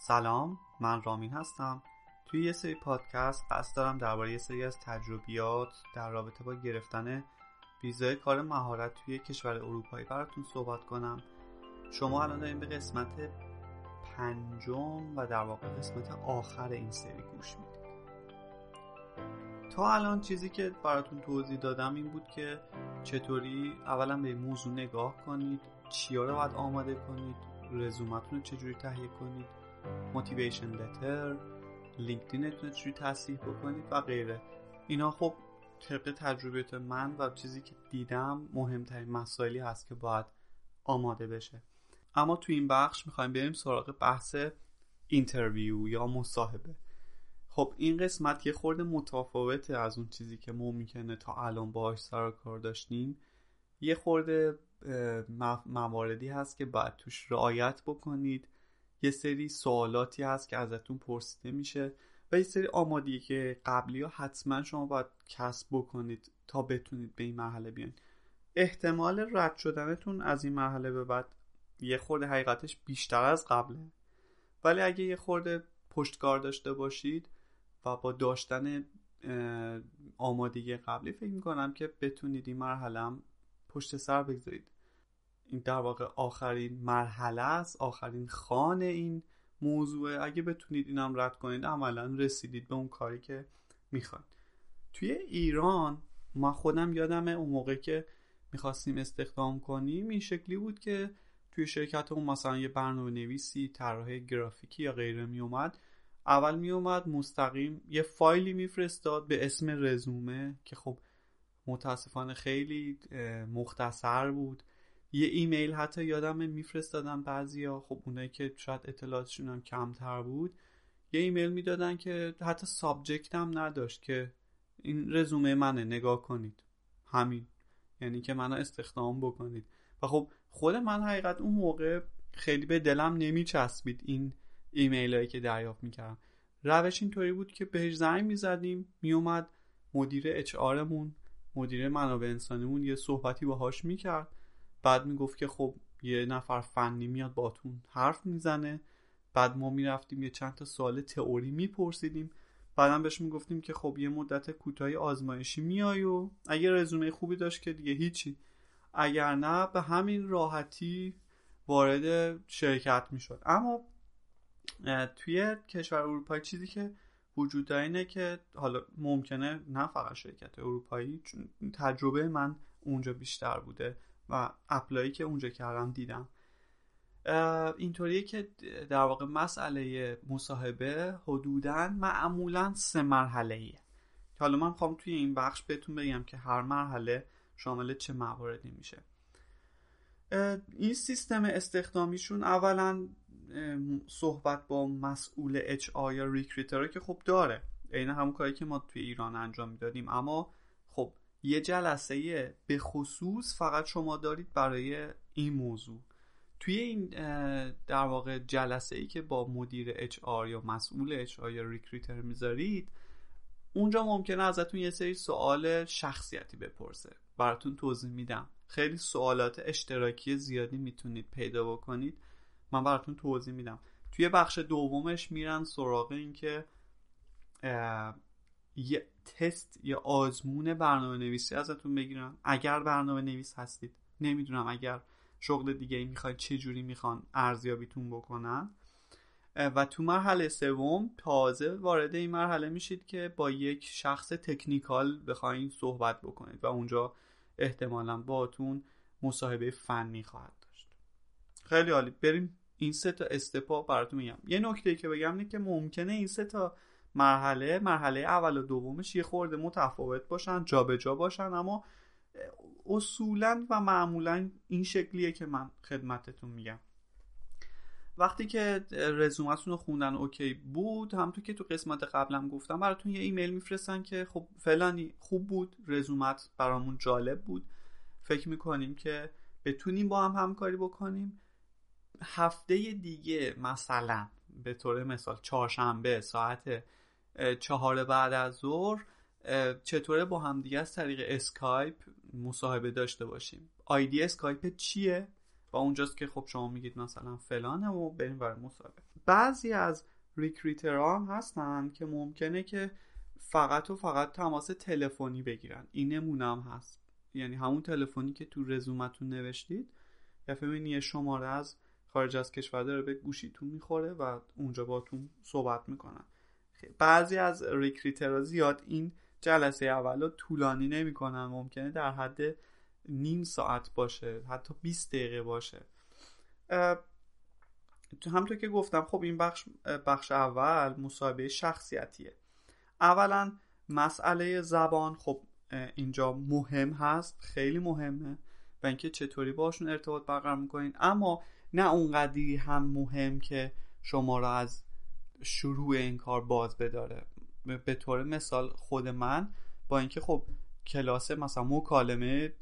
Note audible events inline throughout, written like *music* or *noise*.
سلام من رامین هستم. توی یه سری پادکست قصد دارم درباره یه سری از تجربیات در رابطه با گرفتن ویزای کار مهارت توی کشور اروپایی براتون صحبت کنم. شما الان داریم به قسمت پنجم و در واقع قسمت آخر این سری گوش می‌دید. تا الان چیزی که براتون توضیح دادم این بود که چطوری اولا به موضوع نگاه کنید چیا رو باید آماده کنید رزومتون رو چجوری تهیه کنید motivation letter LinkedIn تون رو چجوری تصحیح بکنید و غیره. اینا خب طبق تجربیات من و چیزی که دیدم مهمترین مسائلی هست که باید آماده بشه. اما تو این بخش می‌خوایم بریم سراغ بحث interview یا مصاحبه. خب این قسمت یه خورده متفاوته از اون چیزی که ما می‌کنه تا الان باهاش سر کار داشتیم. یه خورده مواردی هست که باید توش رعایت بکنید. یه سری سوالاتی هست که ازتون پرسیده میشه و یه سری آمادی که قبلی ها حتما شما باید کسب بکنید تا بتونید به این مرحله بیاین. احتمال رد شدنتون از این مرحله به بعد یه خورده حقیقتش بیشتر از قبله. ولی اگه یه خورده پشتکار داشته باشید و با داشتن آمادگی قبلی فکر می‌کنم که بتونید این مرحله هم پشت سر بگذارید. این در واقع آخرین مرحله است آخرین خانه این موضوع اگه بتونید اینم رد کنید عملا رسیدید به اون کاری که می‌خواید. توی ایران ما خودم یادمه اون موقع که می‌خواستیم استخدام کنیم این شکلی بود که توی شرکت اون مثلا یه برنامه نویسی طراح گرافیکی یا غیره میومد اول میومد مستقیم یه فایلی میفرستاد به اسم رزومه که خب متاسفانه خیلی مختصر بود. یه ایمیل حتی یادم میفرستادن بعضیا. خب اونایی که شاید اطلاعاتشون هم کمتر بود. یه ایمیل می‌دادن که حتی subject هم نداشت که این رزومه منه نگاه کنید. همین. یعنی که منو استخدام بکنید. و خب خود من حقیقت اون موقع خیلی به دلم نمیچسبید این ایمیل هایی که دریافت می‌کردم. روش اینطوری بود که بهش زنگ می‌زدیم. میومد مدیر اچ آرمون مدیر منابع انسانیمون یه صحبتی باهاش می‌کرد. بعد می‌گفت که خب یه نفر فنی میاد باتون حرف می‌زنه. بعد ما می‌رفتیم یه چند تا سوال تئوری میپرسیدیم. بعدم بهش می‌گفتیم که خب یه مدت کوتاهی آزمایشی میای و اگه رزومه خوبی داشت که دیگه هیچی. اگر نه به همین راحتی وارد شرکت می‌شد. اما توی کشور اروپایی چیزی که وجود داره اینه که حالا ممکنه نه فقط شرکت اروپایی چون تجربه من اونجا بیشتر بوده. و اپلایی که اونجا کردم دیدم. اینطوریه که در واقع مسئله مصاحبه حدودا معمولا سه مرحله ایه حالا من می‌خوام توی این بخش بهتون بگم که هر مرحله شامل چه مواردی میشه. این سیستم استخدامیشون اولا صحبت با مسئول اچ یا recruiter که خب داره. عین همون کاری که ما توی ایران انجام می‌دادیم. اما یه جلسه به خصوص فقط شما دارید برای این موضوع. توی این در واقع جلسه ای که با مدیر HR یا مسئول HR یا recruiter می‌ذارید اونجا ممکنه ازتون یه سری سوال شخصیتی بپرسه. براتون توضیح میدم. خیلی سوالات اشتراکی زیادی می‌تونید پیدا بکنید. من براتون توضیح میدم. توی بخش دومش میرن سراغ این که یه تست یا آزمون برنامه نویسی ازتون بگیرن اگر برنامه نویس هستید نمی‌دونم اگر شغل دیگه ای می‌خواید چه جوری می‌خوان ارزیابیتون بکنن. و تو مرحله سوم تازه وارد این مرحله میشید که با یک شخص تکنیکال بخواین صحبت بکنید و اونجا احتمالا باتون مصاحبه فنی خواهد داشت. خیلی عالی. بریم این سه تا استپا براتون میگم. یه نکته که بگم اینه که ممکنه این سه تا مرحله مرحله اول و دومش یه خورده متفاوت باشن جابجا جا باشن اما اصولا و معمولا این شکلیه که من خدمتتون میگم. وقتی که رزومتون رو خوندن OK بود همونطور که تو قسمت قبلم گفتم براتون یه ایمیل میفرستن که خب فلانی خوب بود رزومت برامون جالب بود. فکر می‌کنیم که بتونیم با هم همکاری بکنیم. هفته دیگه مثلا به طور مثال چهارشنبه ساعت چهار بعد از ظهر چطوره با هم دیگه از طریق اسکایپ مصاحبه داشته باشیم؟ آیدی اسکایپ چیه؟ و اونجاست که خب شما میگید مثلا فلانه و بریم برای مصاحبه. بعضی از recruiter ها هم هستن که ممکنه که فقط و فقط تماس تلفنی بگیرن. این نمونه هم هست. یعنی همون تلفنی که تو رزومتون نوشتید یا یه شماره از خارج از کشور داره به گوشیتون می‌خوره و اونجا باتون صحبت می‌کنن. بعضی از recruiter ها زیاد این جلسه اول طولانی نمی‌کنن. ممکنه در حد نیم ساعت باشه حتی 20 دقیقه باشه. همطور که گفتم خب این بخش بخش اول مصاحبه شخصیتیه. اولا مسئله زبان خب اینجا مهم هست خیلی مهمه و اینکه چطوری باشون ارتباط برقرار می‌کنین. اما نه اونقدری هم مهم که شما را از شروع این کار باز بداره. به طور مثال خود من با اینکه خب کلاس مثلا مکالمه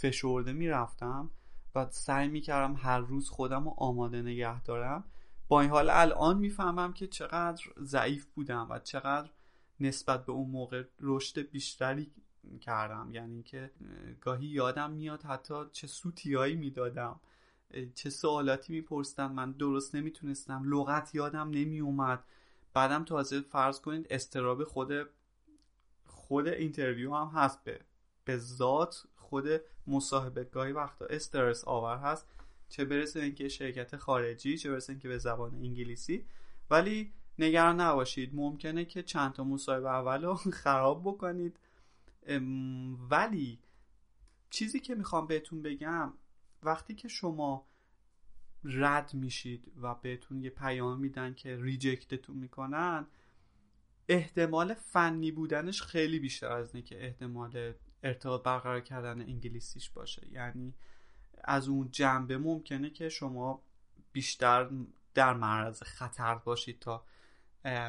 فشرده می‌رفتم و سعی می‌کردم هر روز خودم رو آماده نگه دارم با این حال الان می‌فهمم که چقدر ضعیف بودم و چقدر نسبت به اون موقع رشد بیشتری کردم. یعنی که گاهی یادم میاد حتی چه سوتیایی می‌دادم. چه سوالاتی میپرسیدن من درست نمی‌تونستم. لغت یادم نمیومد بعدم تازه فرض کنید استراب خود خود اینترویو هم هست. به به ذات خود مصاحبه گاهی وقتا استرس آور هست. چه برسه اینکه شرکت خارجی چه برسه اینکه به زبان انگلیسی. ولی نگران نباشید ممکنه که چند تا مصاحبه اول رو *laughs* خراب بکنید. ولی چیزی که می‌خوام بهتون بگم وقتی که شما رد میشید و بهتون یه پیام میدن که ریجکتتون می‌کنن احتمال فنی بودنش خیلی بیشتر از اینه که احتمال ارتباط برقرار کردن انگلیسیش باشه. یعنی از اون جنبه ممکنه که شما بیشتر در معرض خطر باشید تا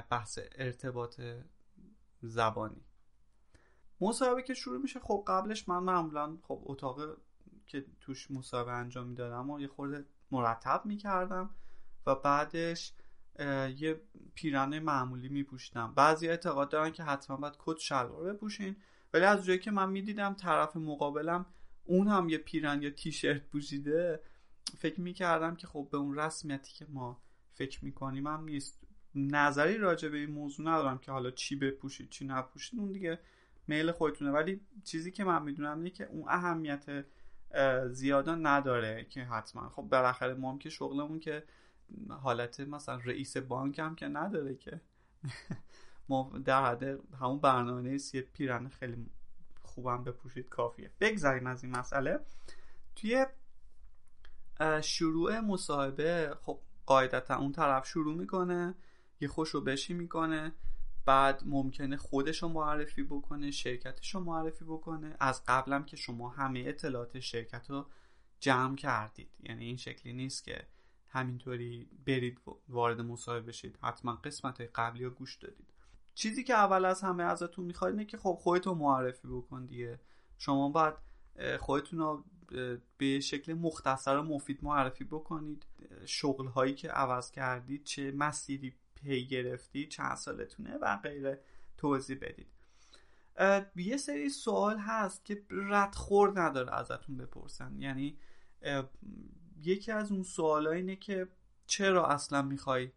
بحث ارتباط زبانی. مصاحبه که شروع میشه خب قبلش من معمولا خب اتاق که توش مصاحبه انجام می‌دادم و یه خورده مرتب می‌کردم و بعدش یه پیرن معمولی میپوشیدم بعضی اعتقاد دارن که حتما باید کت شلوار بپوشین ولی از جایی که من می‌دیدم طرف مقابلم اون هم یه پیرن یا تیشرت پوشیده فکر می‌کردم که خب به اون رسمیتی که ما فکر می‌کنیم هم نیست. نظری راجع به این موضوع ندارم که حالا چی بپوشید چی نپوشید اون دیگه میل خودتونه. ولی چیزی که من می‌دونم اینه که اون اهمیت زیادا نداره که حتما. خب بالاخره ما هم که شغلمون که حالت مثلا رئیس بانک هم که نداره که. *laughs* ما در حد همون برنامه یه پیرن خیلی خوبم بپوشید کافیه. بگذاریم از این مسئله. توی شروع مصاحبه خب قاعدتا اون طرف شروع می‌کنه یه خوشو بشی می‌کنه. بعد ممکنه خودش رو معرفی بکنه شرکتش رو معرفی بکنه. از قبلم که شما همه اطلاعات شرکت رو جمع کردید. یعنی این شکلی نیست که همینطوری برید وارد مصاحبه بشید. حتما قسمت قبلی رو گوش دادید. چیزی که اول از همه ازتون می‌خواد اینه که خب خودتون معرفی بکن دیگه. شما باید خودتون رو به شکل مختصر و مفید معرفی بکنید. شغل هایی که عوض کردید چه مسیری پی گرفتی چند سالتونه و غیره توضیح بدید. یه سری سوال هست که ردخور نداره ازتون بپرسن. یعنی یکی از اون سوال اینه که چرا اصلا می‌خوای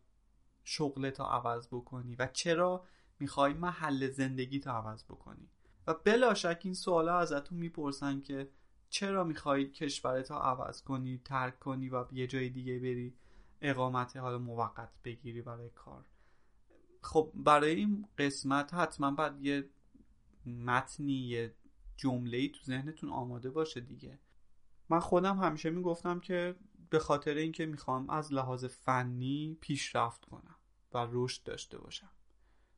شغلتو عوض بکنی و چرا می‌خوای محل زندگی تو عوض بکنی؟ و بلا شک این سوالا ازتون می‌پرسن که چرا می‌خوای کشورتو عوض کنی ترک کنی و یه جای دیگه بری اقامت حال موقت بگیری برای کار. خب برای این قسمت حتما باید یه متنی یه جمله تو ذهنتون آماده باشه دیگه. من خودم همیشه می‌گفتم که به خاطر اینکه می‌خوام از لحاظ فنی پیشرفت کنم و رشد داشته باشم.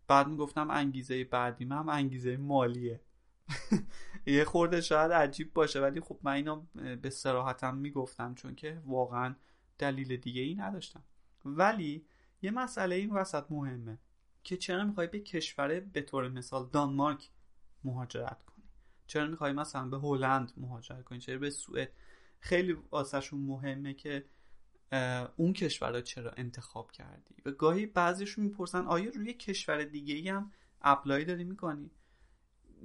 بعد می‌گفتم انگیزه بعدی هم انگیزه مالیه. *laughs* یه خورده شاید عجیب باشه ولی خب من اینو به سراحتم می‌گفتم چون که واقعا دلیل دیگه ای نداشتم. ولی یه مسئله این وسط مهمه که چرا می‌خوای به کشور به طور مثال دانمارک مهاجرت کنی؟ چرا می‌خوای مثلا به هلند مهاجرت کنی؟ چرا به سوئد؟ خیلی واسهشون مهمه که اون کشور رو چرا انتخاب کردی؟ و گاهی بعضیشون می‌پرسن آیا روی کشور دیگه ای هم اپلای داری می‌کنی؟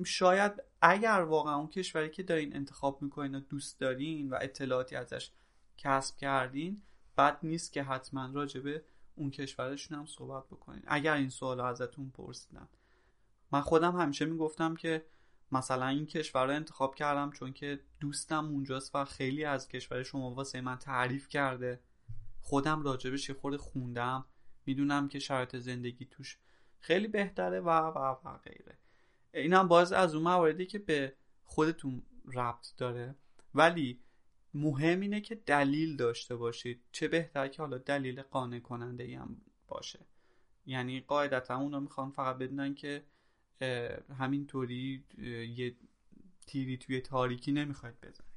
شاید اگر واقعا اون کشوری که دارین انتخاب می‌کنین و دوست دارین و اطلاعاتی ازش کسب کردین بد نیست که حتما راجبه اون کشورشون هم صحبت بکنید اگر این سوال ازتون پرسیدن. من خودم همیشه می‌گفتم که مثلا این کشور رو انتخاب کردم چون که دوستم اونجاست و خیلی از کشور شما واسه من تعریف کرده. خودم راجبش یه خورده خوندم. می‌دونم که شرایط زندگی توش خیلی بهتره و و و غیره. اینم باز از اون مواردی که به خودتون ربط داره. ولی مهم اینه که دلیل داشته باشید. چه بهتر که حالا دلیل قانع کننده ای هم باشه. یعنی قاعدتا اونا می‌خوان فقط بدونن که همینطوری یه تیری توی تاریکی نمی‌خواید بزنید.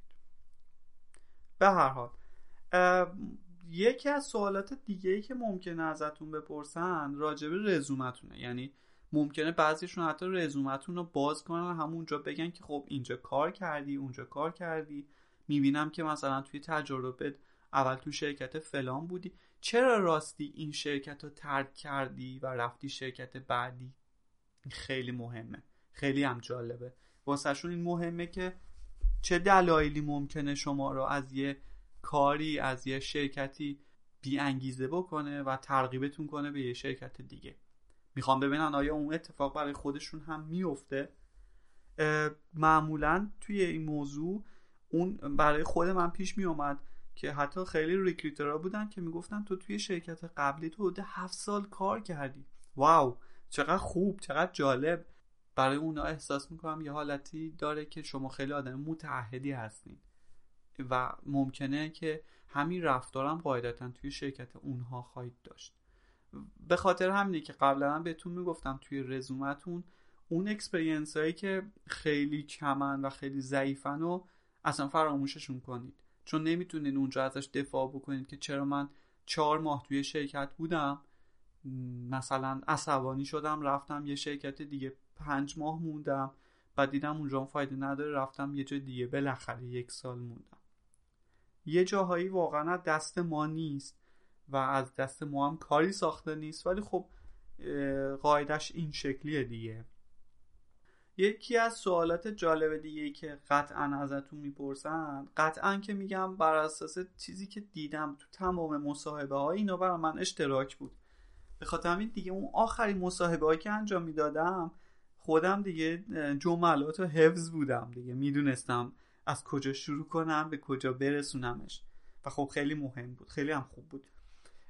به هر حال یکی از سوالات دیگه ای که ممکنه ازتون بپرسن راجب رزومتونه. یعنی ممکنه بعضیشون حتی رزومتون رو باز کنن همونجا بگن که خب اینجا کار کردی اونجا کار کردی. می‌بینم که مثلا توی تجربه اول تو شرکت فلان بودی. چرا راستی این شرکت رو ترک کردی و رفتی شرکت بعدی؟ خیلی مهمه. خیلی هم جالبه. واسهشون این مهمه که چه دلایلی ممکنه شما رو از یه کاری از یه شرکتی بی انگیزه بکنه و ترغیبتون کنه به یه شرکت دیگه. می‌خوام ببینن آیا اون اتفاق برای خودشون هم میفته معمولا توی این موضوع اون برای خود من پیش میومد که حتی خیلی ریکریترها بودن که می‌گفتن تو توی شرکت قبلی تو حدود هفت سال کار کردی. واو! چقدر خوب چقدر جالب. برای اونا احساس می‌کنم یه حالتی داره که شما خیلی آدم متعهدی هستین. و ممکنه که همین رفتارم قاعدتا توی شرکت اونها خواهید داشت. به خاطر همینه که قبلا هم بهتون می‌گفتم توی رزومتون اون اکسپریانس هایی که خیلی کمن و خیلی ضعیفن و اصلا فراموششون کنید. چون نمی‌تونین اونجا ازش دفاع بکنید که چرا من چهار ماه توی شرکت بودم مثلا عصبانی شدم رفتم یه شرکت دیگه پنج ماه موندم و دیدم اونجا فایده نداره رفتم یه جای دیگه بالاخره یک سال موندم. یه جاهایی واقعا دست ما نیست و از دست ما هم کاری ساخته نیست ولی خب قاعدش این شکلیه دیگه. یکی از سوالات جالب دیگه که قطعا ازتون می‌پرسن قطعا که میگم بر اساس چیزی که دیدم تو تمام مصاحبه های اینا برای من اشتراک بود. به خاطر همین دیگه اون آخرین مصاحبه هایی که انجام می‌دادم خودم دیگه جملات و حفظ بودم دیگه. می‌دونستم از کجا شروع کنم به کجا برسونمش. و خب خیلی مهم بود خیلی هم خوب بود.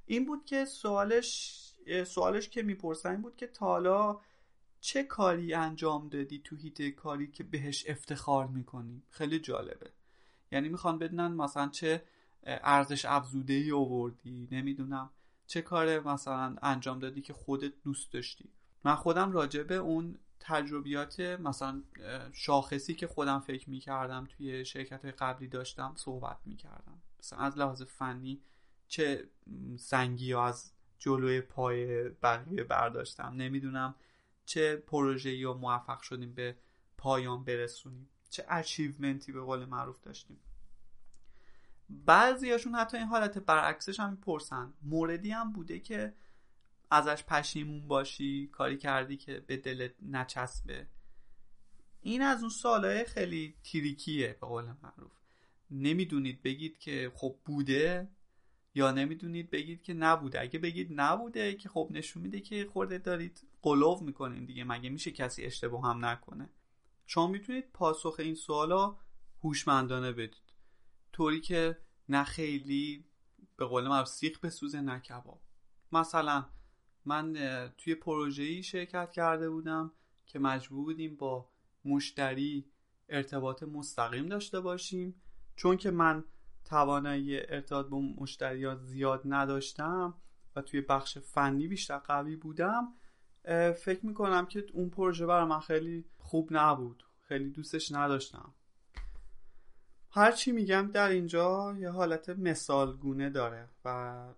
این بود که سوالش سوالش که می‌پرسن بود که تالا چه کاری انجام دادی تو هیته کاری که بهش افتخار می‌کنی؟ خیلی جالبه. یعنی می‌خوان بدونن مثلا چه ارزش افزوده ای آوردی نمی‌دونم چه کار مثلا انجام دادی که خودت دوست داشتی. من خودم راجع به اون تجربیات مثلا شاخصی که خودم فکر می‌کردم توی شرکت قبلی داشتم صحبت می‌کردم. مثلا از لحاظ فنی چه سنگی از جلوی پای بقیه برداشتم. نمی‌دونم چه پروژه‌ای رو موفق شدیم به پایان برسونیم؟ چه اچیومنتی به قول معروف داشتیم؟ بعضیاشون حتی این حالت برعکسش هم می‌پرسن. موردی هم بوده که ازش پشیمون باشی کاری کردی که به دلت نچسبه. این از اون سالهای خیلی تیریکیه به قول معروف. نمی‌دونید بگید که خب بوده یا نمی‌دونید بگید که نبوده. اگه بگید نبوده که خب نشون میده که خورده دارید قلوف می‌کنین دیگه مگه میشه کسی اشتباه هم نکنه؟ شما می‌تونید پاسخ این سوالا هوشمندانه بدید. طوری که نه خیلی به قول معروف سیخ بسوزه نه کباب. مثلا من توی پروژه‌ای شرکت کرده بودم که مجبور بودیم با مشتری ارتباط مستقیم داشته باشیم. چون که من توانایی ارتباط با مشتریات زیاد نداشتم و توی بخش فنی بیشتر قوی بودم فکر می‌کنم که اون پروژه برای من خیلی خوب نبود. خیلی دوستش نداشتم. هرچی میگم در اینجا یه حالت مثالگونه داره و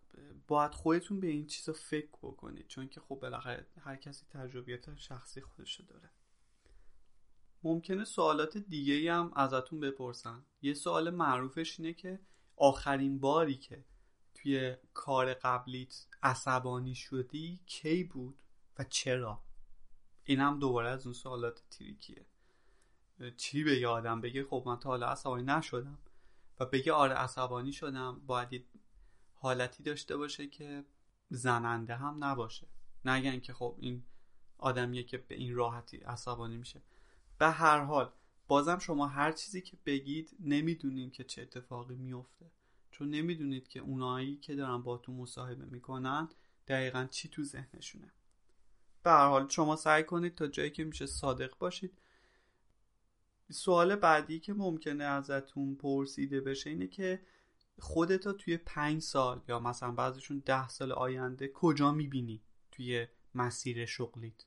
باید خودتون به این چیزا فکر بکنید چون که خب بالاخره هر کسی تجربیات شخصی خودشو داره. ممکنه سوالات دیگه ای هم ازتون بپرسن. یه سوال معروفش اینه که آخرین باری که توی کار قبلیت عصبانی شدی کی بود؟ چرا؟ این هم دوباره از اون سوالات تریکیه. چی به یادم بگه خب من تا حالا عصبانی نشدم. و بگه آره عصبانی شدم. باید حالتی داشته باشه که زننده هم نباشه. نگن که خب این آدمیه که به این راحتی عصبانی میشه. به هر حال بازم شما هر چیزی که بگید نمی‌دونین که چه اتفاقی میفته چون نمی‌دونید که اونایی که دارن با تو مصاحبه می‌کنن دقیقا چی تو ذهنشونه. به هر حال شما سعی کنید تا جایی که میشه صادق باشید. سوال بعدی که ممکنه ازتون پرسیده بشه اینه که خودتا توی پنج سال یا مثلا بعضیشون ده سال آینده کجا می‌بینی توی مسیر شغلیت؟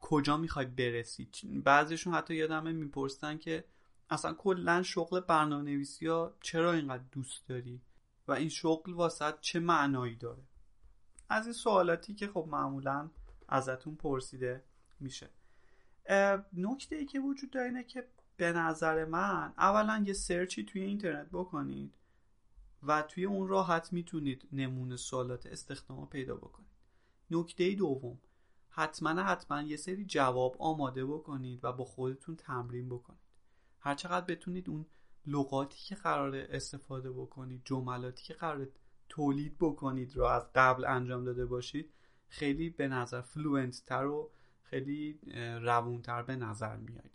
کجا می‌خوای برسی؟ بعضیشون حتی یادمه می‌پرسن که اصلا کلا شغل برنامه نویسی ها چرا اینقدر دوست داری؟ و این شغل واسط چه معنایی داره؟ از این سوالاتی که خب معمولا ازتون پرسیده میشه. نکته ای که وجود داره اینه که به نظر من اولا یه سرچی توی اینترنت بکنید و توی اون راحت می‌تونید نمونه سوالات استخدام پیدا بکنید. نکته دوم حتما حتما یه سری جواب آماده بکنید و با خودتون تمرین بکنید. هرچقدر بتونید اون لغاتی که قرار استفاده بکنید جملاتی که قرار تولید بکنید رو از قبل انجام داده باشید خیلی به نظر fluent تر و خیلی روونتر به نظر میاد.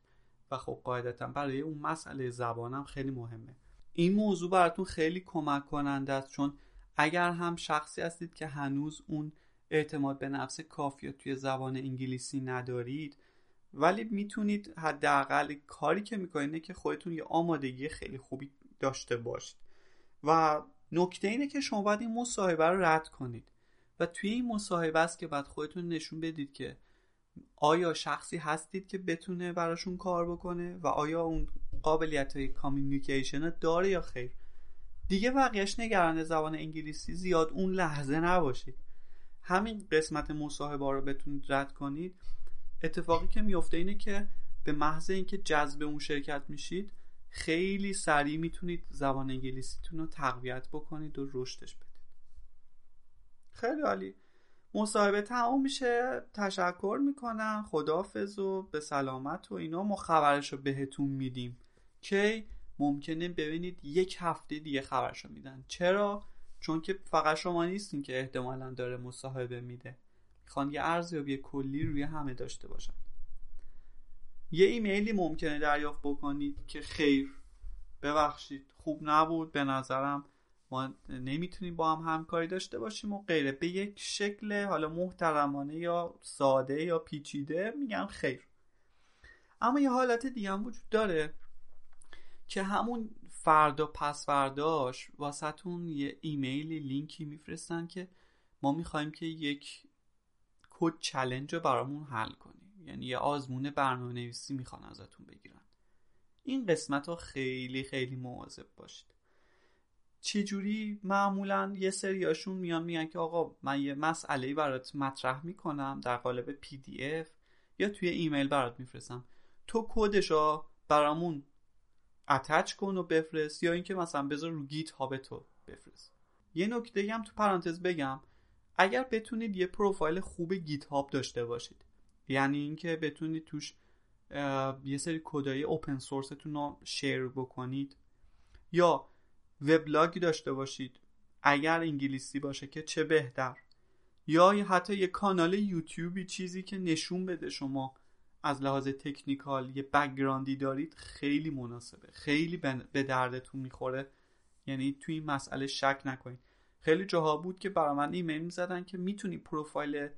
و خب قاعدتا برای اون مسئله زبانم خیلی مهمه. این موضوع براتون خیلی کمک کننده است چون اگر هم شخصی هستید که هنوز اون اعتماد به نفس کافی توی زبان انگلیسی ندارید ولی می‌تونید حداقل کاری که می‌کنید که خودتون یه آمادگی خیلی خوبی داشته باشید. و نکته اینه که شما باید این مصاحبه رو رد کنید. و توی این مصاحبه است که بعد خودتون نشون بدید که آیا شخصی هستید که بتونه براشون کار بکنه و آیا اون قابلیت های کامیونیکیشن داره یا خیر. دیگه بقیهش نگران زبان انگلیسی زیاد اون لحظه نباشید. همین قسمت مصاحبه رو بتونید رد کنید. اتفاقی که میفته اینه که به محض اینکه جذب اون شرکت میشید خیلی سریع می‌تونید زبان انگلیسیتون رو تقویت بکنید و رشدش بدید. خیلی عالی. مصاحبه تمام میشه. تشکر می‌کنن خدافز و به سلامت و اینا. ما خبرش رو بهتون میدیم. که ممکنه ببینید یک هفته دیگه خبرش رو میدن. چرا؟ چون که فقط شما نیستین که احتمالا داره مصاحبه میده. می‌خوان یه ارزیابی کلی روی همه داشته باشن. یه ایمیلی ممکنه دریافت بکنید که خیر. ببخشید خوب نبود. به نظرم ما نمی‌تونیم با هم همکاری داشته باشیم و غیره. به یک شکل حالا محترمانه یا ساده یا پیچیده میگن خیر. اما یه حالت دیگه هم وجود داره که همون فردا پس فرداش واسهتون یه ایمیلی لینکی میفرستن که ما می‌خوایم که یک code challenge رو برامون حل کنیم. یعنی یه آزمون برنامه نویسی می‌خوان ازتون بگیرن. این قسمت ها خیلی خیلی مواظب باشید. چجوری معمولا یه سریاشون میان میگن که آقا من یه مسئله برات مطرح می‌کنم در قالب PDF یا توی ایمیل برات میفرستم. تو کدش رو برامون attach کن و بفرست یا اینکه مثلا بذار رو گیت هاب تو بفرست. یه نکته هم تو پرانتز بگم. اگر بتونید یه پروفایل خوب گیت هاب داشته باشید. یعنی اینکه بتونید توش یه سری کدای open source تون رو share بکنید. یا وبلاگی داشته باشید اگر انگلیسی باشه که چه بهتر. یا حتی یه کانال یوتیوبی چیزی که نشون بده شما از لحاظ technical یه background ی دارید خیلی مناسبه. خیلی به دردتون می‌خوره. یعنی توی این مسئله شک نکنید. خیلی جاها بود که برای من ایمیل می‌زدن که می‌تونی پروفایل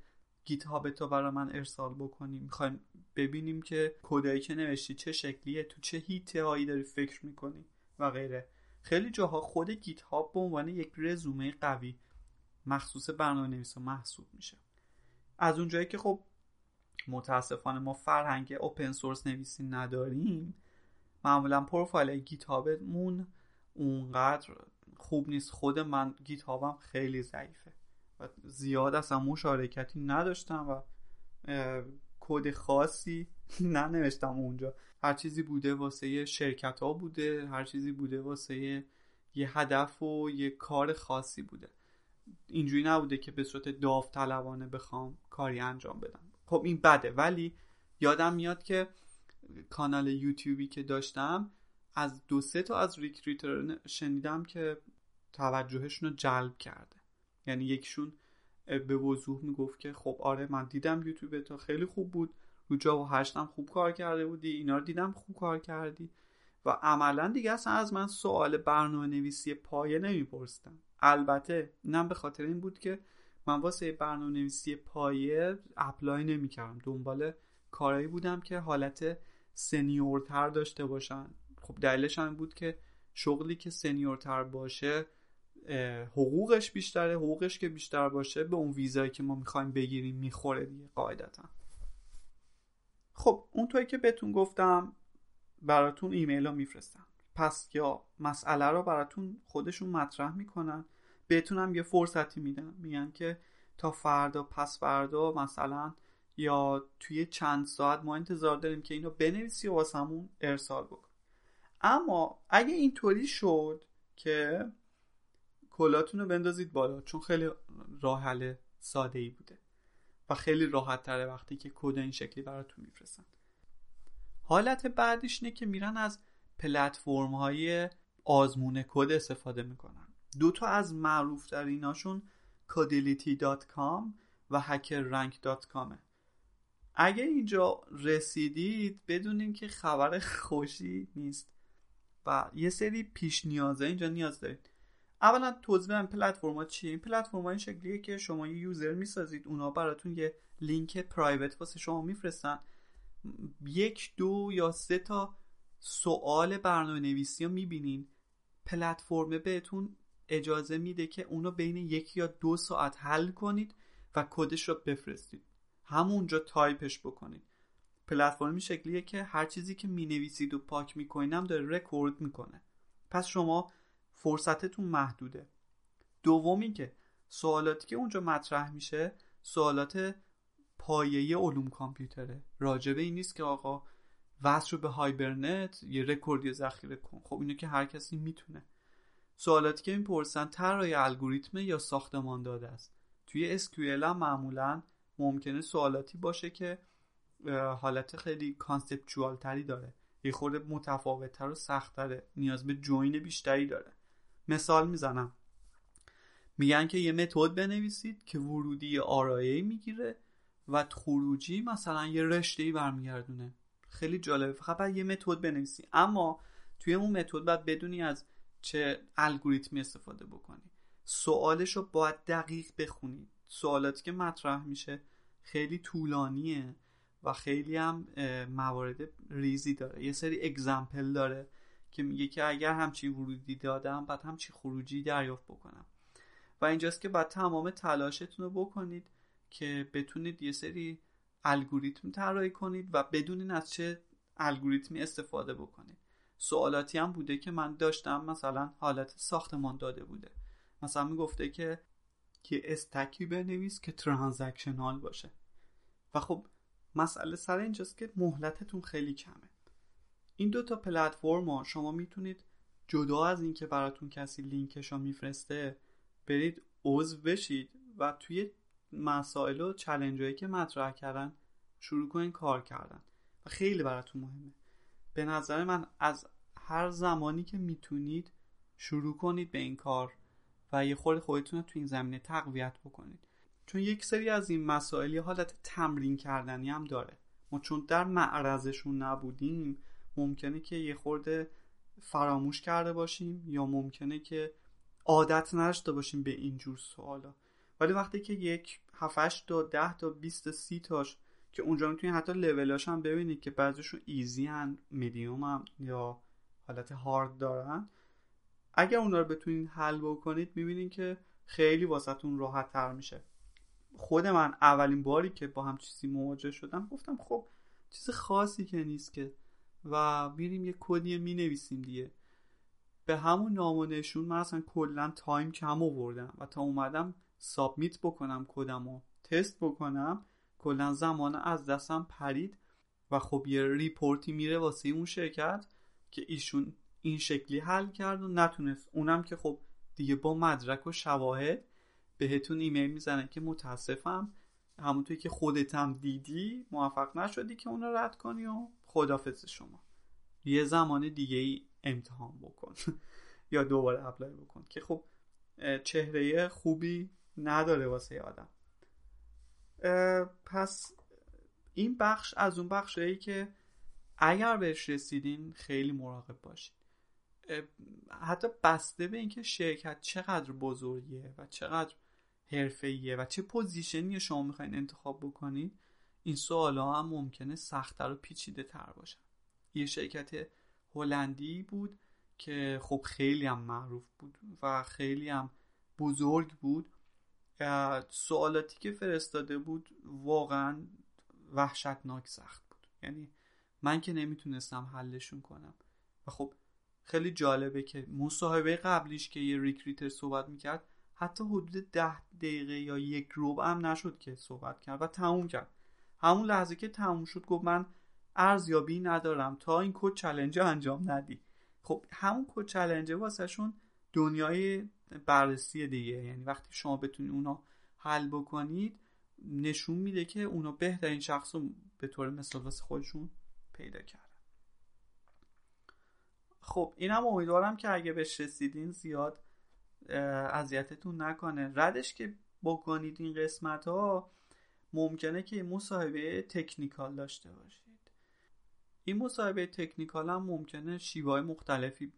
گیت هاب تو برای من ارسال بکنی. می‌خوایم ببینیم که کدایی که نوشتی چه شکلیه تو چه حیطه هایی داری فکر می‌کنی و غیره. خیلی جاها خود گیت هاب به عنوان یک رزومه قوی مخصوص برنامه نویسا محسوب میشه. از اونجایی که خب متاسفانه ما فرهنگ اوپن سورس نویسی نداریم معمولا پروفایل گیت هابمون اونقدر خوب نیست. خود من گیت هابم خیلی ضعیفه. زیاد اصلا مشارکتی نداشتم و کد خاصی *laughs* ننوشتم اونجا. هر چیزی بوده واسه شرکت ها بوده هر چیزی بوده واسه یه هدف و یه کار خاصی بوده. اینجوری نبوده که به صورت داوطلبانه بخوام کاری انجام بدم. خب این بده ولی یادم میاد که کانال یوتیوبی که داشتم از دو سه تا از ریکریتر شنیدم که توجهشون رو جلب کرده. یعنی یکیشون به وضوح می‌گفت که خب آره من دیدم یوتیوب تو خیلی خوب بود. رو جاوا هشتم خوب کار کرده بودی اینا رو دیدم خوب کار کردی. و عملا دیگه اصلا از من سوال برنامه نویسی پایه نمیپرستم البته اینم به خاطر این بود که من واسه برنامه نویسی پایه apply نمی‌کردم. دنبال کارهایی بودم که حالت senior تر داشته باشن. خب دلیلش هم بود که شغلی که senior تر باشه حقوقش بیشتره حقوقش که بیشتر باشه به اون ویزایی که ما می‌خوایم بگیریم می‌خوره دیگه قاعدتا. خب اونطوری که بهتون گفتم براتون ایمیل ها میفرستن پس یا مسئله رو براتون خودشون مطرح می‌کنن بهتونم یه فرصتی میدن میگن که تا فردا پس فردا مثلا یا توی چند ساعت ما انتظار داریم که اینو بنویسی و واسمون ارسال بکن. اما اگه اینطوری شد که کلاتون رو بندازید بالا چون خیلی راه حل ساده ای بوده و خیلی راحت تره وقتی که کد این شکلی براتون میفرستن. حالت بعدیش اینه که میرن از پلتفرم های آزمون کد استفاده می‌کنن. دو تا از معروف تریناشون codility.com و hackerrank.com اگه اینجا رسیدید بدونین که خبر خوشی نیست و یه سری پیش نیازه اینجا نیاز دارید. اولا توضیح پلتفرم چیه این پلتفرم این شکلیه که شما یه user می‌سازید اونا براتون یه لینک private واسه شما میفرستن. یک دو یا سه تا سوال برنامه نویسی رو می‌بینین. پلتفرم بهتون اجازه میده که اونو بین یک یا دو ساعت حل کنید و کدش رو بفرستید. همونجا تایپش بکنید. پلتفرمی شکلیه که هر چیزی که می‌نویسید و پاک می‌کنیم داره رکورد می‌کنه. پس شما فرصتتون محدوده. دومی که سوالاتی که اونجا مطرح میشه سوالات پایه علوم کامپیوتره. راجبه این نیست که آقا وصل رو به Hibernate یه رکوردی ذخیره کن. خب اینو که هر کسی می‌تونه. سوالاتی که می‌پرسن طراحی الگوریتم یا ساختمان داده است. توی SQL هم معمولا ممکنه سوالاتی باشه که حالت خیلی conceptual تری داره. یه خورده متفاوت تر و سختتره. نیاز به جوین بیشتری داره. مثال می‌زنم. میگن که یه متد بنویسید که ورودی آرایه می‌گیره و خروجی مثلا یه رشته ای برمیگردونه. خیلی جالبه. فقط یه متد بنویسی. اما توی اون متد باید بدونی از چه الگوریتمی استفاده بکنی. سوالش رو باید دقیق بخونی. سوالاتی که مطرح میشه خیلی طولانیه و خیلی هم موارد ریزی داره. یه سری اگزمپل داره. که میگه که اگر همچی ورودی دادم بعد همچی خروجی دریافت بکنم. و اینجاست که باید تمام تلاشتون رو بکنید که بتونید یه سری الگوریتم طراحی کنید و بدونین از چه الگوریتمی استفاده بکنید. سوالاتی هم بوده که من داشتم مثلا حالت ساختمان داده بوده. مثلا می‌گفته که که استکی بنویس که ترانزکشنال باشه. و خب مسئله سر اینجاست که مهلتتون خیلی کمه. این دو تا پلتفرم ها شما می‌تونید جدا از اینکه براتون کسی لینکش رو میفرسته برید عضو بشید و توی مسائل و چلنج که مطرح کردن شروع کنید کار کردن. و خیلی براتون مهمه. به نظر من از هر زمانی که می‌تونید شروع کنید به این کار و یه خورده خودتون رو تو این زمینه تقویت بکنید. چون یک سری از این مسائل حالت تمرین کردنی هم داره. ما چون در معرضشون نبودیم ممکنه که یه خورده فراموش کرده باشیم یا ممکنه که عادت نداشته باشیم به اینجور سوالا. ولی وقتی که یک 7 تا 10 تا 20 تا 30 تاش که اونجا می‌تونید حتی لولاش هم ببینید که بعضیشون ایزی هن میدیوم هم یا حالت هارد دارن اگر اونا رو بتونید حل بکنید می‌بینید که خیلی واسهتون راحت تر میشه. خود من اولین باری که با هم چیزی مواجه شدم گفتم خب چیز خاصی که نیست که و میریم یه کدی می نویسیم دیگه. به همون نامونشون من اصلا کلا time کم آوردم و تا اومدم submit بکنم کدم و تست بکنم کلا زمان از دستم پرید و خب یه report ی میره واسه اون شرکت که ایشون این شکلی حل کرد و نتونست. اونم که خب دیگه با مدرک و شواهد بهتون ایمیل می‌زنه که متاسفم. همونطوری که خودتم دیدی موفق نشدی که اون رد کنی و خدافظ شما. یه زمان دیگه ای امتحان بکن. *laughs* یا دوباره apply بکن. که خب چهره خوبی نداره واسه آدم. پس این بخش از اون بخشهایی که اگر بهش رسیدین خیلی مراقب باشید حتی بسته به اینکه شرکت چقدر بزرگیه و چقدر حرفه‌ایه و چه پوزیشنی شما می‌خواین انتخاب بکنید این سوال ها هم ممکنه سختتر و پیچیده تر باشن یه شرکت هلندی بود که خب خیلی هم معروف بود و خیلی هم بزرگ بود. سوالاتی که فرستاده بود واقعا وحشتناک سخت بود. یعنی من که نمی‌تونستم حلشون کنم. و خب خیلی جالبه که مصاحبه قبلیش که یه recruiter صحبت می‌کرد حتی حدود ده دقیقه یا یک ربع هم نشد که صحبت کرد و تموم کرد. همون لحظه که تموم شد گفت من ارزیابی ندارم تا این code challenge انجام ندی. خب همون کد چلنج واسه شون دنیای بررسی دیگه. یعنی وقتی شما بتونید اونا حل بکنید نشون میده که اونا بهترین شخص رو به طور مثال واسه خودشون پیدا کردن. خب اینم امیدوارم که اگه بهش رسیدین زیاد اذیتتون نکنه. ردش که بکنید این قسمت ها ممکنه که مصاحبه تکنیکال داشته باشید. این مصاحبه technical هم ممکنه شیوه مختلفی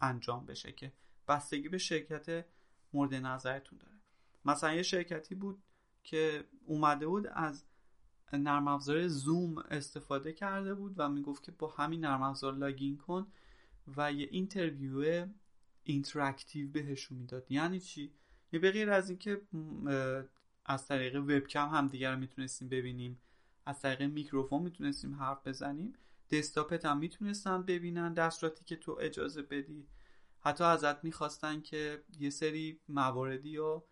انجام بشه که بستگی به شرکت مورد نظرتون داره. مثلا یه شرکتی بود که اومده بود از نرم افزار زوم استفاده کرده بود و می‌گفت که با همین نرم افزار login کن و یه interview interactive بهشون می‌داد. یعنی چی؟ یه به غیر از اینکه از طریق وبکم هم دیگر رو می‌تونستیم ببینیم. از طریق میکروفون می‌تونستیم حرف بزنیم. دسکتاپت هم می‌تونستن ببینن. دستراتی که تو اجازه بدی. حتی ازت می‌خواستن که یه سری مواردی رو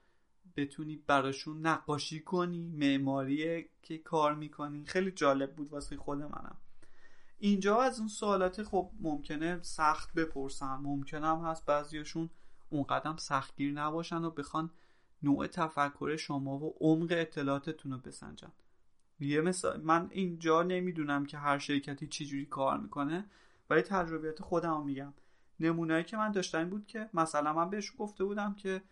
بتونی براشون نقاشی کنی معماری که کار می‌کنی. خیلی جالب بود واسه خود منم. اینجا از اون سوالات خب ممکنه سخت بپرسن. ممکنه هم هست بعضیاشون اون قدم سختگیر نباشن و بخوان نوع تفکر شما و عمق اطلاعاتتون رو بسنجن یه مثال من اینجا نمی‌دونم که هر شرکتی چجوری کار می‌کنه ولی تجربیات خودم میگم. نمونه‌هایی که من داشتم بود که مثلا من بهش گفته بودم که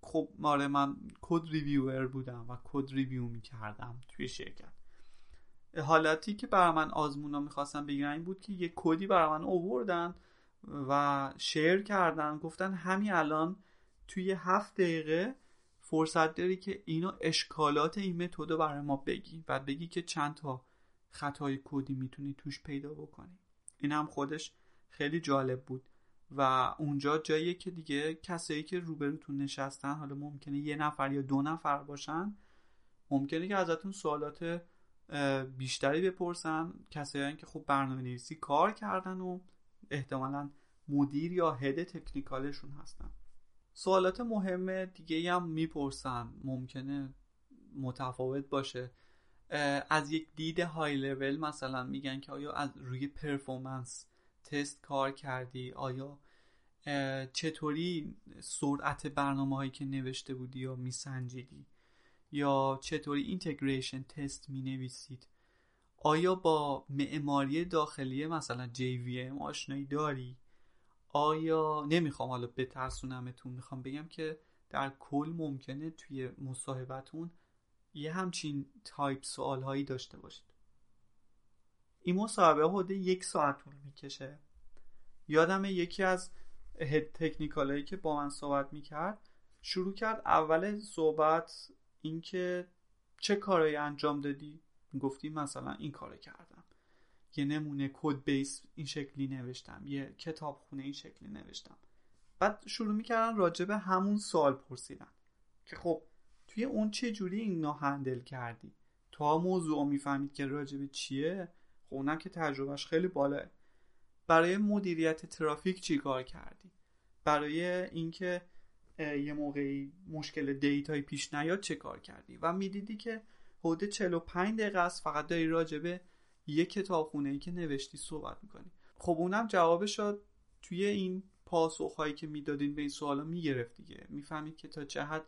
خب ماره من code reviewer بودم و code review می‌کردم توی شرکت. حالتی که برای من آزمونا می‌خواستم بگیرن این بود که یه کدی برای من اووردن و share کردن گفتن همین الان توی هفت دقیقه فرصت داری که اینو اشکالات این متد رو برای ما بگی و بگی که چند تا خطای کدی می‌تونی توش پیدا بکنی. این هم خودش خیلی جالب بود و اونجا جاییه که دیگه کسایی که روبروتون نشستن حالا ممکنه یه نفر یا دو نفر باشن ممکنه که ازتون سوالات بیشتری بپرسن. کسایی که خوب برنامه نویسی کار کردن و احتمالا مدیر یا هد تکنیکالشون هستن. سوالات مهم دیگه هم می‌پرسن. ممکنه متفاوت باشه. از یک دید های لول مثلا میگن که آیا از روی پرفورمنس تست کار کردی؟ آیا چطوری سرعت برنامه هایی که نوشته بودی یا میسنجیدی؟ یا چطوری اینتگریشن تست می نویسید آیا با معماری داخلی مثلا JVM آشنایی داری؟ آیا نمی‌خوام حالا بترسونمتون می‌خوام بگم که در کل ممکنه توی مصاحبتون یه همچین تایپ سوال هایی داشته باشید. این مصاحبه حدود یک ساعت طول می‌کشه. یادم یکی از هد تکنیکال هایی که با من صحبت می‌کرد شروع کرد اول صحبت اینکه چه کارایی انجام دادی؟ گفتی مثلا این کار کردم. یه نمونه کد بیس این شکلی نوشتم یه کتاب خونه این شکلی نوشتم. بعد شروع می‌کردن راجع همون سوال پرسیدن که خب توی اون چه جوری اینا هندل کردی؟ تا موضوع می‌فهمید که راجع چیه؟ خب اونم که تجربهش خیلی بالاه برای مدیریت ترافیک چی کار کردی؟ برای اینکه یه موقعی مشکل data یی پیش نیاد چه کار کردی؟ و می‌دیدی که حدود 45 دقیقه است فقط داری راجع به یه کتابخونه ای که نوشتی صحبت می‌کنی. خب اونم جوابش شد توی این پاسخهایی که می‌دادین به این سوالا می‌گرفت دیگه. می‌فهمید که تا چه حد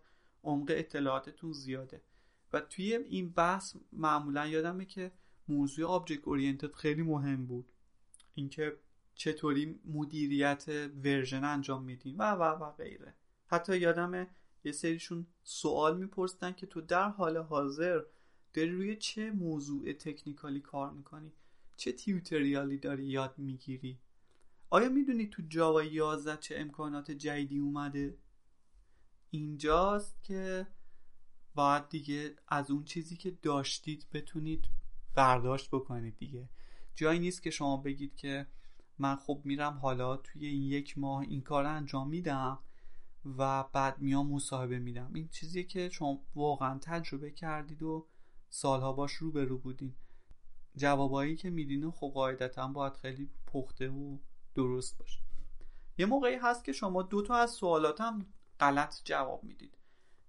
عمق اطلاعاتتون زیاده. و توی این بحث معمولا یادمه که موضوع object oriented خیلی مهم بود. اینکه چطوری مدیریت ورژن انجام میدیم و و و غیره. حتی یادم یه سریشون سوال می‌پرسن که تو در حال حاضر داری روی چه موضوع تکنیکالی کار می‌کنی؟ چه تیوتریالی داری یاد می‌گیری؟ آیا می‌دونی تو جاوا 11 چه امکانات جدیدی اومده؟ اینجاست که باید دیگه از اون چیزی که داشتید بتونید برداشت بکنید دیگه. جایی نیست که شما بگید که من خب میرم حالا توی این یک ماه این کار انجام میدم و بعد میام مصاحبه میدم. این چیزیه که شما واقعا تجربه کردید و سالها باش رو به رو بودین جوابایی که میدین خب قاعدتا باید خیلی پخته و درست باشه. یه موقعی هست که شما دو تا از سوالاتم غلط جواب می‌دید.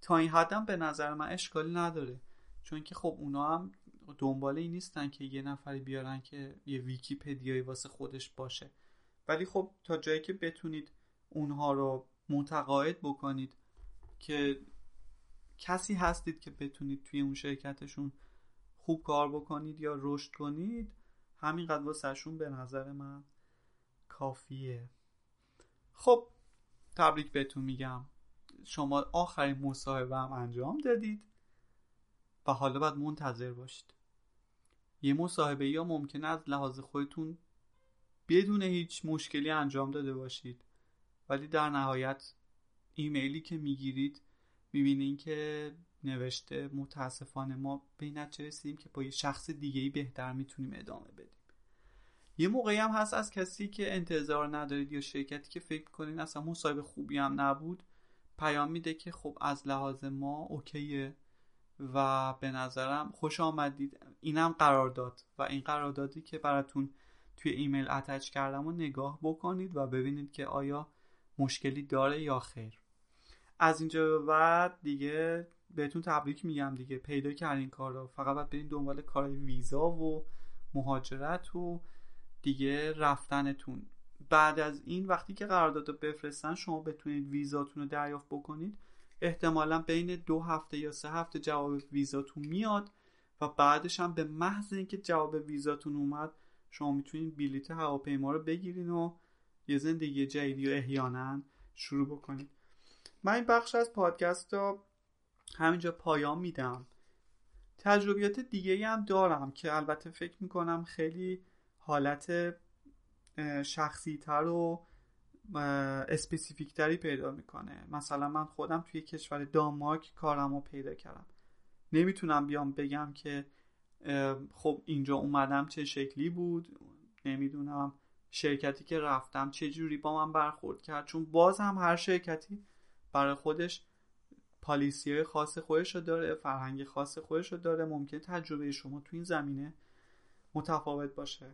تا این حدم به نظر من اشکالی نداره. چون که خب اونا هم دنبال این نیستن که یه نفری بیارن که یه ویکیپدیایی واسه خودش باشه. ولی خب تا جایی که بتونید اونها رو متقاعد بکنید که کسی هستید که بتونید توی اون شرکتشون خوب کار بکنید یا رشد کنید همینقدر واسهشون به نظر من کافیه. خب تبریک بهتون میگم. شما آخرین مصاحبه هم انجام دادید و حالا باید منتظر باشید. یه مصاحبه یا ممکنه از لحاظ خودتون بدون هیچ مشکلی انجام داده باشید. ولی در نهایت ایمیلی که می‌گیرید می‌بینین که نوشته متاسفانه ما به نتیجه رسیدیم که با یه شخص دیگه ای بهتر می‌تونیم ادامه بدیم. یه موقعی هم هست از کسی که انتظار ندارید یا شرکتی که فکر کنین اصلا مصاحبه خوبی هم نبود پیام میده که خب از لحاظ ما اوکیه و به نظرم خوش آمدید. اینم قرارداد و این قراردادی که براتون توی ایمیل اتچ کردم و نگاه بکنید و ببینید که آیا مشکلی داره یا خیر. از اینجا به بعد دیگه بهتون تبریک میگم دیگه. پیدا کردین کار رو فقط باید برین دنبال کار ویزا و مهاجرت و دیگه رفتنتون. بعد از این وقتی که قرارداد رو بفرستن شما بتونید ویزاتون رو دریافت بکنید. احتمالا بین دو هفته یا سه هفته جواب ویزاتون میاد و بعدش هم به محض اینکه جواب ویزاتون اومد شما می‌تونید بلیت هواپیما رو بگیرین و یه زندگی جدیدی و احیانا شروع بکنید. من این بخش از پادکست رو همینجا پایان میدم. تجربیات دیگه هم دارم که البته فکر می‌کنم خیلی حالت شخصی تر و اسپسیفیک تری پیدا می‌کنه. مثلا من خودم توی کشور دانمارک کارم رو پیدا کردم. نمی‌تونم بیام بگم که خب اینجا اومدم چه شکلی بود. نمی‌دونم شرکتی که رفتم چه جوری با من برخورد کرد. چون باز هم هر شرکتی برای خودش پالیسی های خاص خودش رو داره فرهنگ خاص خودش رو داره. ممکن تجربه شما تو این زمینه متفاوت باشه.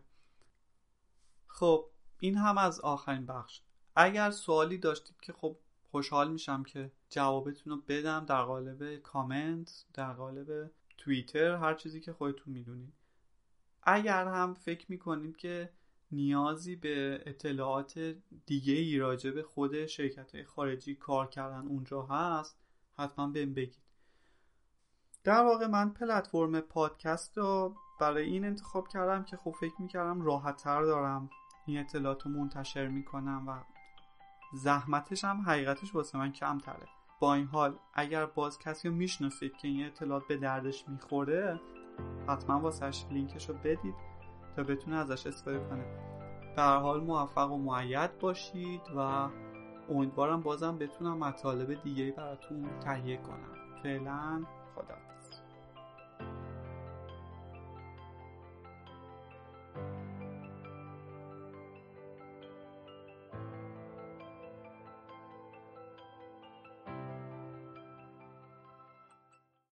خب این هم از آخرین بخش. اگر سوالی داشتید که خب خوشحال میشم که جوابتون رو بدم در قالب کامنت در قالب توییتر هر چیزی که خودتون می‌دونید. اگر هم فکر می‌کنید که نیازی به اطلاعات دیگه ای راجع به خود شرکت های خارجی کار کردن اونجا هست حتما بهم بگید. در واقع من پلتفرم پادکست رو برای این انتخاب کردم که خب فکر می‌کردم راحتتر دارم این اطلاعات رو منتشر می‌کنم و زحمتش هم حقیقتش واسه من کمتره. با این حال اگر باز کسی رو می‌شناسید که این اطلاعات به دردش می‌خوره حتما واسهش لینکش رو بدید. تا بتونه ازش استفاده کنه. در حال موفق و معید باشید و امیدوارم بازم بتونم مطالب دیگه براتون تهیه کنم. فعلا